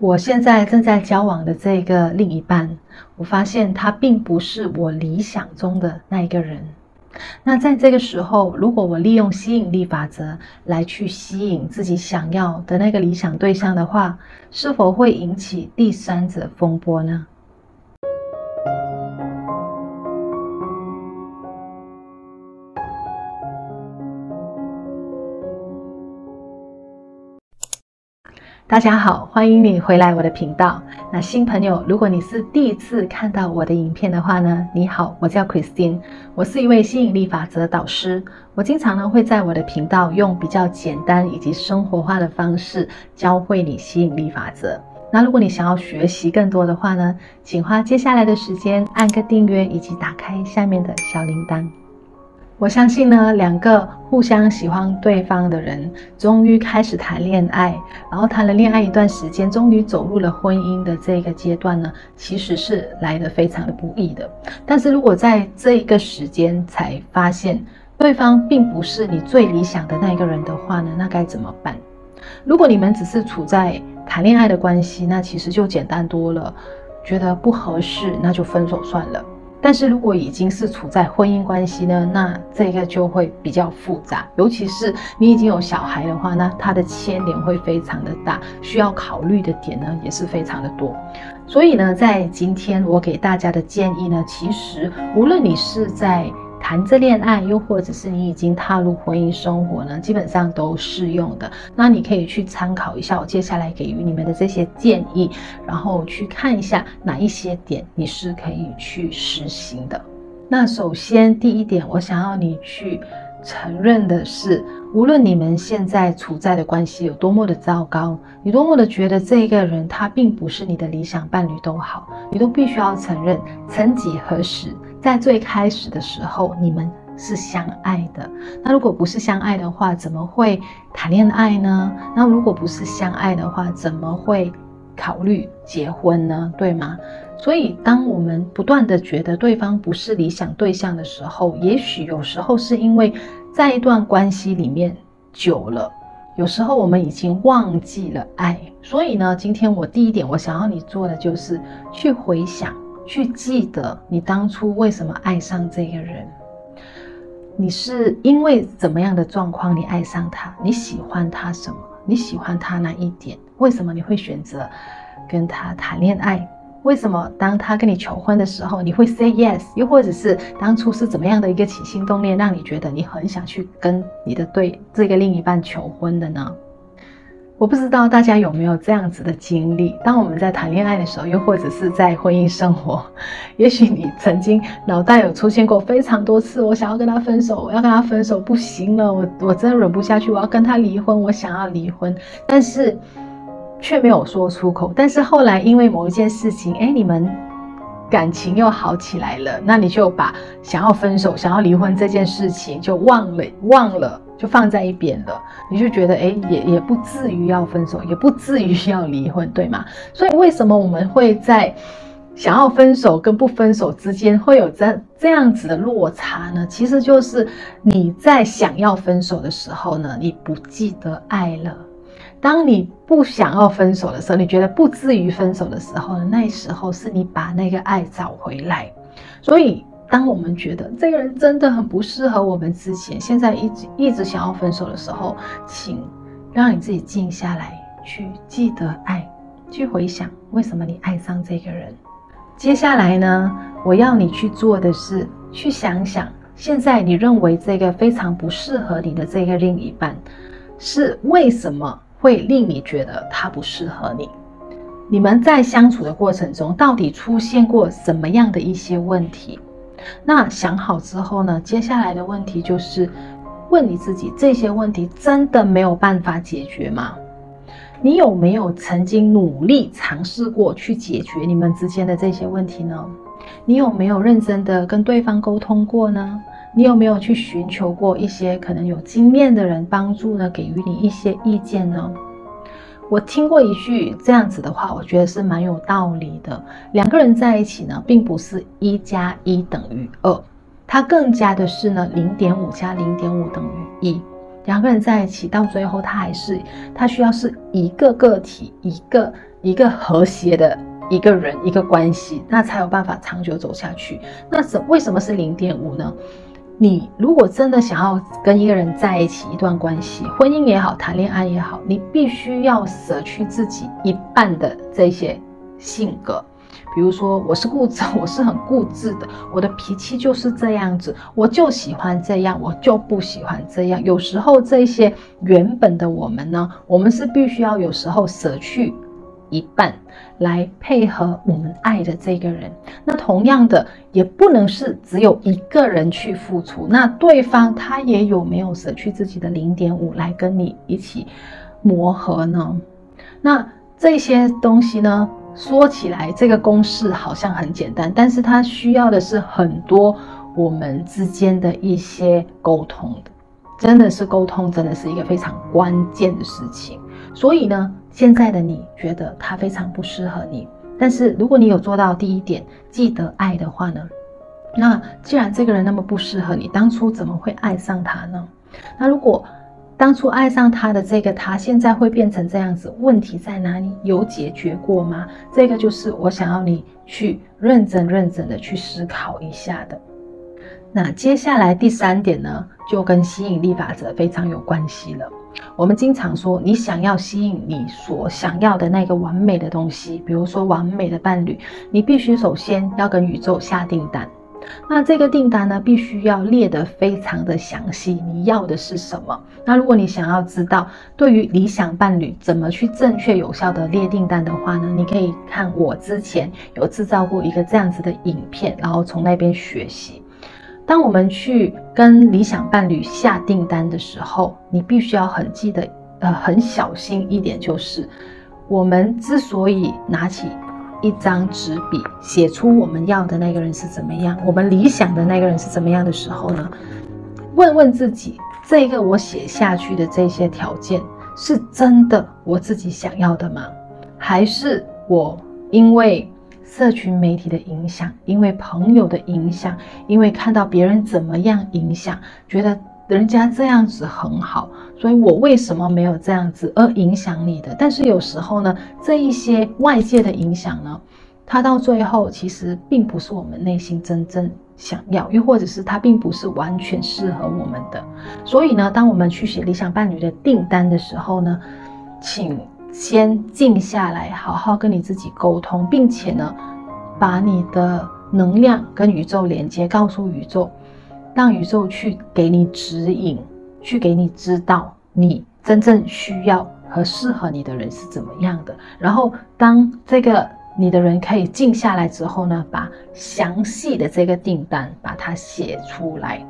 我现在正在交往的这个另一半，我发现他并不是我理想中的那一个人。那在这个时候，如果我利用吸引力法则来去吸引自己想要的那个理想对象的话，是否会引起第三者风波呢？大家好，欢迎你回来我的频道。那新朋友，如果你是第一次看到我的影片的话呢，你好，我叫 Christine，我是一位吸引力法则导师。我经常呢会在我的频道用比较简单以及生活化的方式教会你吸引力法则。那如果你想要学习更多的话呢，请花接下来的时间按个订阅以及打开下面的小铃铛。我相信呢，两个互相喜欢对方的人，终于开始谈恋爱，然后谈了恋爱一段时间，终于走入了婚姻的这个阶段呢，其实是来得非常的不易的。但是如果在这一个时间才发现对方并不是你最理想的那一个人的话呢，那该怎么办？如果你们只是处在谈恋爱的关系，那其实就简单多了，觉得不合适，那就分手算了。但是如果已经是处在婚姻关系呢，那这个就会比较复杂，尤其是你已经有小孩的话，呢他的牵连会非常的大，需要考虑的点呢也是非常的多。所以呢，在今天我给大家的建议呢，其实无论你是在谈着恋爱，又或者是你已经踏入婚姻生活呢，基本上都适用的。那你可以去参考一下我接下来给予你们的这些建议，然后去看一下哪一些点你是可以去实行的。那首先第一点，我想要你去承认的是，无论你们现在处在的关系有多么的糟糕，你多么的觉得这一个人他并不是你的理想伴侣都好，你都必须要承认，曾几何时。在最开始的时候，你们是相爱的。那如果不是相爱的话，怎么会谈恋爱呢？那如果不是相爱的话，怎么会考虑结婚呢？对吗？所以，当我们不断地觉得对方不是理想对象的时候，也许有时候是因为在一段关系里面久了，有时候我们已经忘记了爱。所以呢，今天我第一点我想要你做的就是去回想。去记得你当初为什么爱上这个人？你是因为怎么样的状况你爱上他？你喜欢他什么？你喜欢他哪一点？为什么你会选择跟他谈恋爱？为什么当他跟你求婚的时候你会 say yes？又或者是当初是怎么样的一个起心动念，让你觉得你很想去跟你的对这个另一半求婚的呢？我不知道大家有没有这样子的经历，当我们在谈恋爱的时候，又或者是在婚姻生活，也许你曾经脑袋有出现过非常多次，我想要跟他分手，我要跟他分手，不行了，我我真的忍不下去，我要跟他离婚，我想要离婚，但是却没有说出口。但是后来因为某一件事情，哎，你们感情又好起来了，那你就把想要分手、想要离婚这件事情就忘了，忘了。就放在一边了，你就觉得哎，也也不至于要分手，也不至于要离婚，对吗？所以为什么我们会在想要分手跟不分手之间会有这这样子的落差呢？其实就是你在想要分手的时候呢，你不记得爱了；当你不想要分手的时候，你觉得不至于分手的时候呢，那时候是你把那个爱找回来。所以。当我们觉得这个人真的很不适合我们之前，现在一直一直想要分手的时候，请让你自己静下来，去记得爱，去回想为什么你爱上这个人。接下来呢，我要你去做的是，去想想现在你认为这个非常不适合你的这个另一半，是为什么会令你觉得他不适合你？你们在相处的过程中，到底出现过什么样的一些问题？那想好之后呢，接下来的问题就是问你自己：这些问题真的没有办法解决吗？你有没有曾经努力尝试过去解决你们之间的这些问题呢？你有没有认真的跟对方沟通过呢？你有没有去寻求过一些可能有经验的人帮助呢？给予你一些意见呢？我听过一句这样子的话，我觉得是蛮有道理的。两个人在一起呢，并不是一加一等于二，它更加的是呢，零点五加零点五等于一。两个人在一起到最后，他还是他需要是一个个体，一个一个和谐的一个人一个关系，那才有办法长久走下去。那什为什么是零点五呢？你如果真的想要跟一个人在一起一段关系，婚姻也好，谈恋爱也好，你必须要舍去自己一半的这些性格。比如说，我是固执，我是很固执的，我的脾气就是这样子，我就喜欢这样，我就不喜欢这样。有时候这些原本的我们呢，我们是必须要有时候舍去。一半来配合我们爱的这个人，那同样的也不能是只有一个人去付出，那对方他也有没有舍去自己的零点五来跟你一起磨合呢？那这些东西呢，说起来这个公式好像很简单，但是它需要的是很多我们之间的一些沟通的，真的是沟通，真的是一个非常关键的事情。所以呢，现在的你觉得他非常不适合你，但是如果你有做到第一点，记得爱的话呢，那既然这个人那么不适合你，当初怎么会爱上他呢？那如果当初爱上他的这个他，现在会变成这样子，问题在哪里？有解决过吗？这个就是我想要你去认真认真的去思考一下的。那接下来第三点呢，就跟吸引力法则非常有关系了。我们经常说，你想要吸引你所想要的那个完美的东西，比如说完美的伴侣，你必须首先要跟宇宙下订单。那这个订单呢，必须要列得非常的详细，你要的是什么？那如果你想要知道对于理想伴侣怎么去正确有效的列订单的话呢，你可以看我之前有制造过一个这样子的影片，然后从那边学习。当我们去跟理想伴侣下订单的时候，你必须要很记得，呃，很小心一点，就是我们之所以拿起一张纸笔写出我们要的那个人是怎么样，我们理想的那个人是怎么样的时候呢？问问自己，这个我写下去的这些条件是真的我自己想要的吗？还是我因为社群媒体的影响，因为朋友的影响，因为看到别人怎么样影响，觉得人家这样子很好，所以我为什么没有这样子而影响你的？但是有时候呢，这一些外界的影响呢，它到最后其实并不是我们内心真正想要，又或者是它并不是完全适合我们的。所以呢，当我们去写理想伴侣的订单的时候呢，请。先静下来，好好跟你自己沟通，并且呢，把你的能量跟宇宙连接，告诉宇宙，让宇宙去给你指引，去给你知道你真正需要和适合你的人是怎么样的。然后，当这个你的人可以静下来之后呢，把详细的这个订单把它写出来。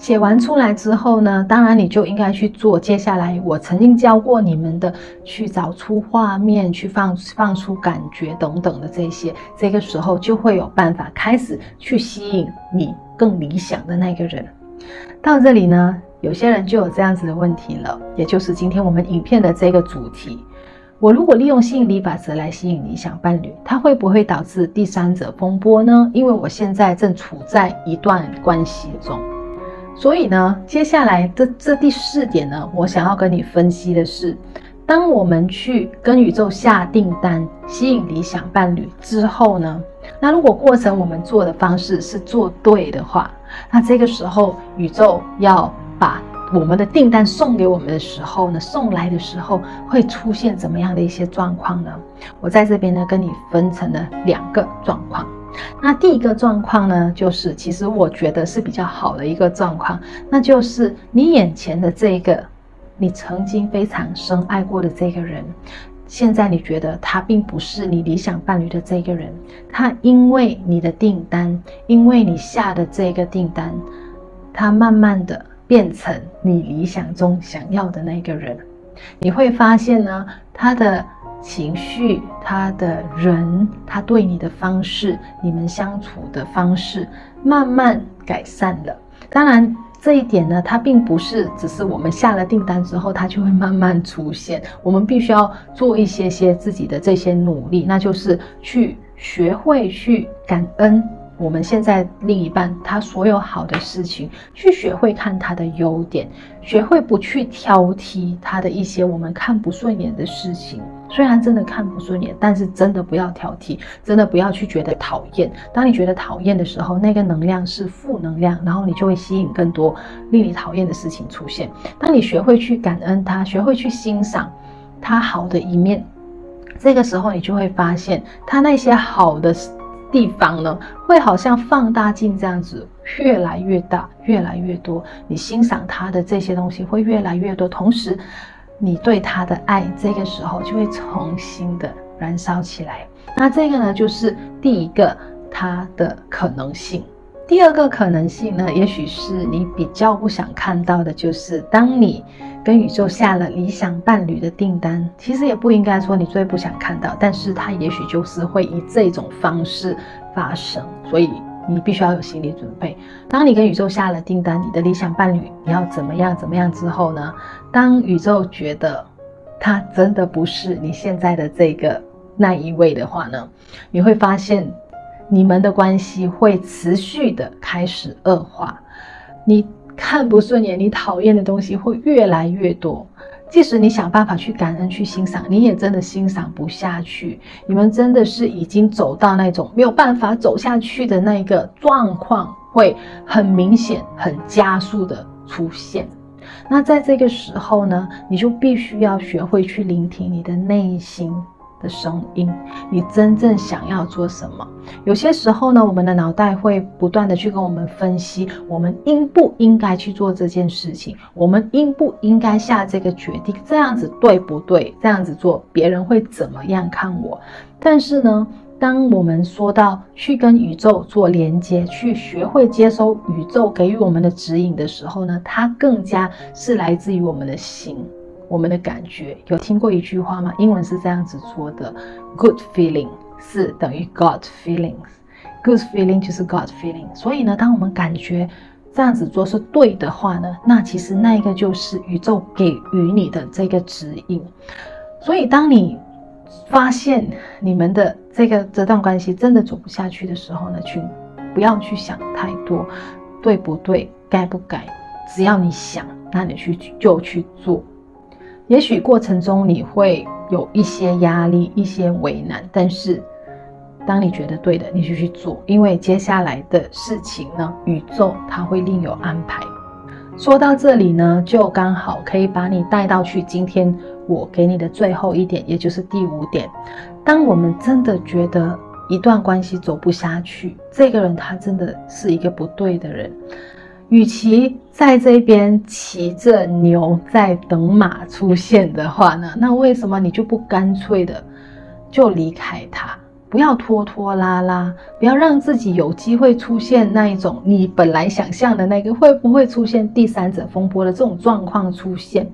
写完出来之后呢，当然你就应该去做接下来我曾经教过你们的，去找出画面，去放放出感觉等等的这些，这个时候就会有办法开始去吸引你更理想的那个人。到这里呢，有些人就有这样子的问题了，也就是今天我们影片的这个主题：我如果利用吸引力法则来吸引理想伴侣，它会不会导致第三者风波呢？因为我现在正处在一段关系中。所以呢，接下来这这第四点呢，我想要跟你分析的是，当我们去跟宇宙下订单，吸引理想伴侣之后呢，那如果过程我们做的方式是做对的话，那这个时候宇宙要把我们的订单送给我们的时候呢，送来的时候会出现怎么样的一些状况呢？我在这边呢，跟你分成了两个状况。那第一个状况呢，就是其实我觉得是比较好的一个状况，那就是你眼前的这个你曾经非常深爱过的这个人，现在你觉得他并不是你理想伴侣的这个人，他因为你的订单，因为你下的这个订单，他慢慢的变成你理想中想要的那个人，你会发现呢，他的。情绪，他的人，他对你的方式，你们相处的方式慢慢改善了。当然，这一点呢，它并不是只是我们下了订单之后，它就会慢慢出现。我们必须要做一些些自己的这些努力，那就是去学会去感恩，我们现在另一半他所有好的事情，去学会看他的优点，学会不去挑剔他的一些我们看不顺眼的事情。虽然真的看不顺眼，但是真的不要挑剔，真的不要去觉得讨厌。当你觉得讨厌的时候，那个能量是负能量，然后你就会吸引更多令你讨厌的事情出现。当你学会去感恩他，学会去欣赏他好的一面，这个时候你就会发现他那些好的地方呢，会好像放大镜这样子，越来越大，越来越多。你欣赏他的这些东西会越来越多，同时。你对他的爱，这个时候就会重新的燃烧起来。那这个呢，就是第一个他的可能性。第二个可能性呢，也许是你比较不想看到的，就是当你跟宇宙下了理想伴侣的订单，其实也不应该说你最不想看到，但是它也许就是会以这种方式发生。所以。你必须要有心理准备。当你跟宇宙下了订单，你的理想伴侣你要怎么样怎么样之后呢？当宇宙觉得他真的不是你现在的这个那一位的话呢，你会发现你们的关系会持续的开始恶化。你看不顺眼、你讨厌的东西会越来越多。即使你想办法去感恩、去欣赏，你也真的欣赏不下去。你们真的是已经走到那种没有办法走下去的那个状况，会很明显、很加速的出现。那在这个时候呢，你就必须要学会去聆听你的内心。的声音，你真正想要做什么？有些时候呢，我们的脑袋会不断的去跟我们分析，我们应不应该去做这件事情？我们应不应该下这个决定？这样子对不对？这样子做，别人会怎么样看我？但是呢，当我们说到去跟宇宙做连接，去学会接收宇宙给予我们的指引的时候呢，它更加是来自于我们的心。我们的感觉，有听过一句话吗？英文是这样子说的：Good feeling 是等于 God feelings，Good feeling 就是 God feeling。所以呢，当我们感觉这样子做是对的话呢，那其实那一个就是宇宙给予你的这个指引。所以，当你发现你们的这个这段关系真的走不下去的时候呢，请不要去想太多，对不对？该不该？只要你想，那你去就去做。也许过程中你会有一些压力、一些为难，但是当你觉得对的，你就去做，因为接下来的事情呢，宇宙它会另有安排。说到这里呢，就刚好可以把你带到去今天我给你的最后一点，也就是第五点。当我们真的觉得一段关系走不下去，这个人他真的是一个不对的人。与其在这边骑着牛在等马出现的话呢，那为什么你就不干脆的就离开他？不要拖拖拉拉，不要让自己有机会出现那一种你本来想象的那个会不会出现第三者风波的这种状况出现。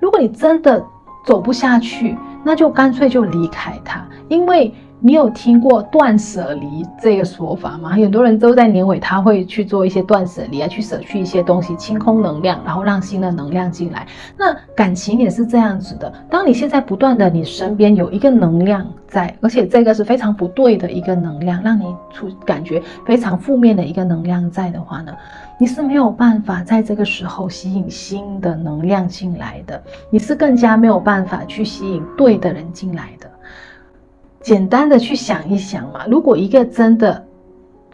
如果你真的走不下去，那就干脆就离开他，因为。你有听过断舍离这个说法吗？很多人都在年尾，他会去做一些断舍离啊，去舍去一些东西，清空能量，然后让新的能量进来。那感情也是这样子的。当你现在不断的，你身边有一个能量在，而且这个是非常不对的一个能量，让你出感觉非常负面的一个能量在的话呢，你是没有办法在这个时候吸引新的能量进来的，你是更加没有办法去吸引对的人进来的。简单的去想一想嘛，如果一个真的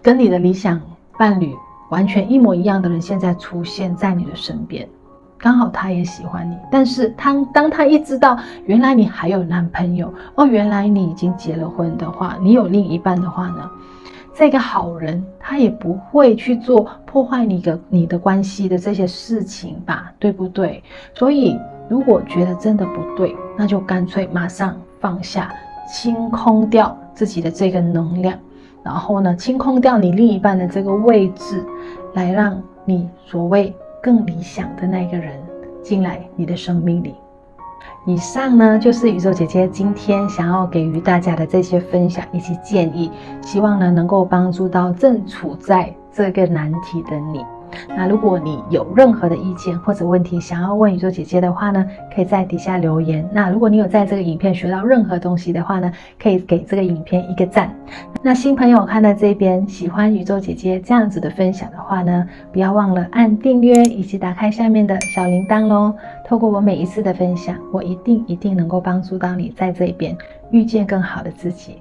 跟你的理想伴侣完全一模一样的人现在出现在你的身边，刚好他也喜欢你，但是他当他一知道原来你还有男朋友哦，原来你已经结了婚的话，你有另一半的话呢，这个好人他也不会去做破坏你的你的关系的这些事情吧，对不对？所以如果觉得真的不对，那就干脆马上放下。清空掉自己的这个能量，然后呢，清空掉你另一半的这个位置，来让你所谓更理想的那个人进来你的生命里。以上呢，就是宇宙姐姐今天想要给予大家的这些分享以及建议，希望呢能够帮助到正处在这个难题的你。那如果你有任何的意见或者问题想要问宇宙姐姐的话呢，可以在底下留言。那如果你有在这个影片学到任何东西的话呢，可以给这个影片一个赞。那新朋友看到这边喜欢宇宙姐姐这样子的分享的话呢，不要忘了按订阅以及打开下面的小铃铛喽。透过我每一次的分享，我一定一定能够帮助到你在这边遇见更好的自己。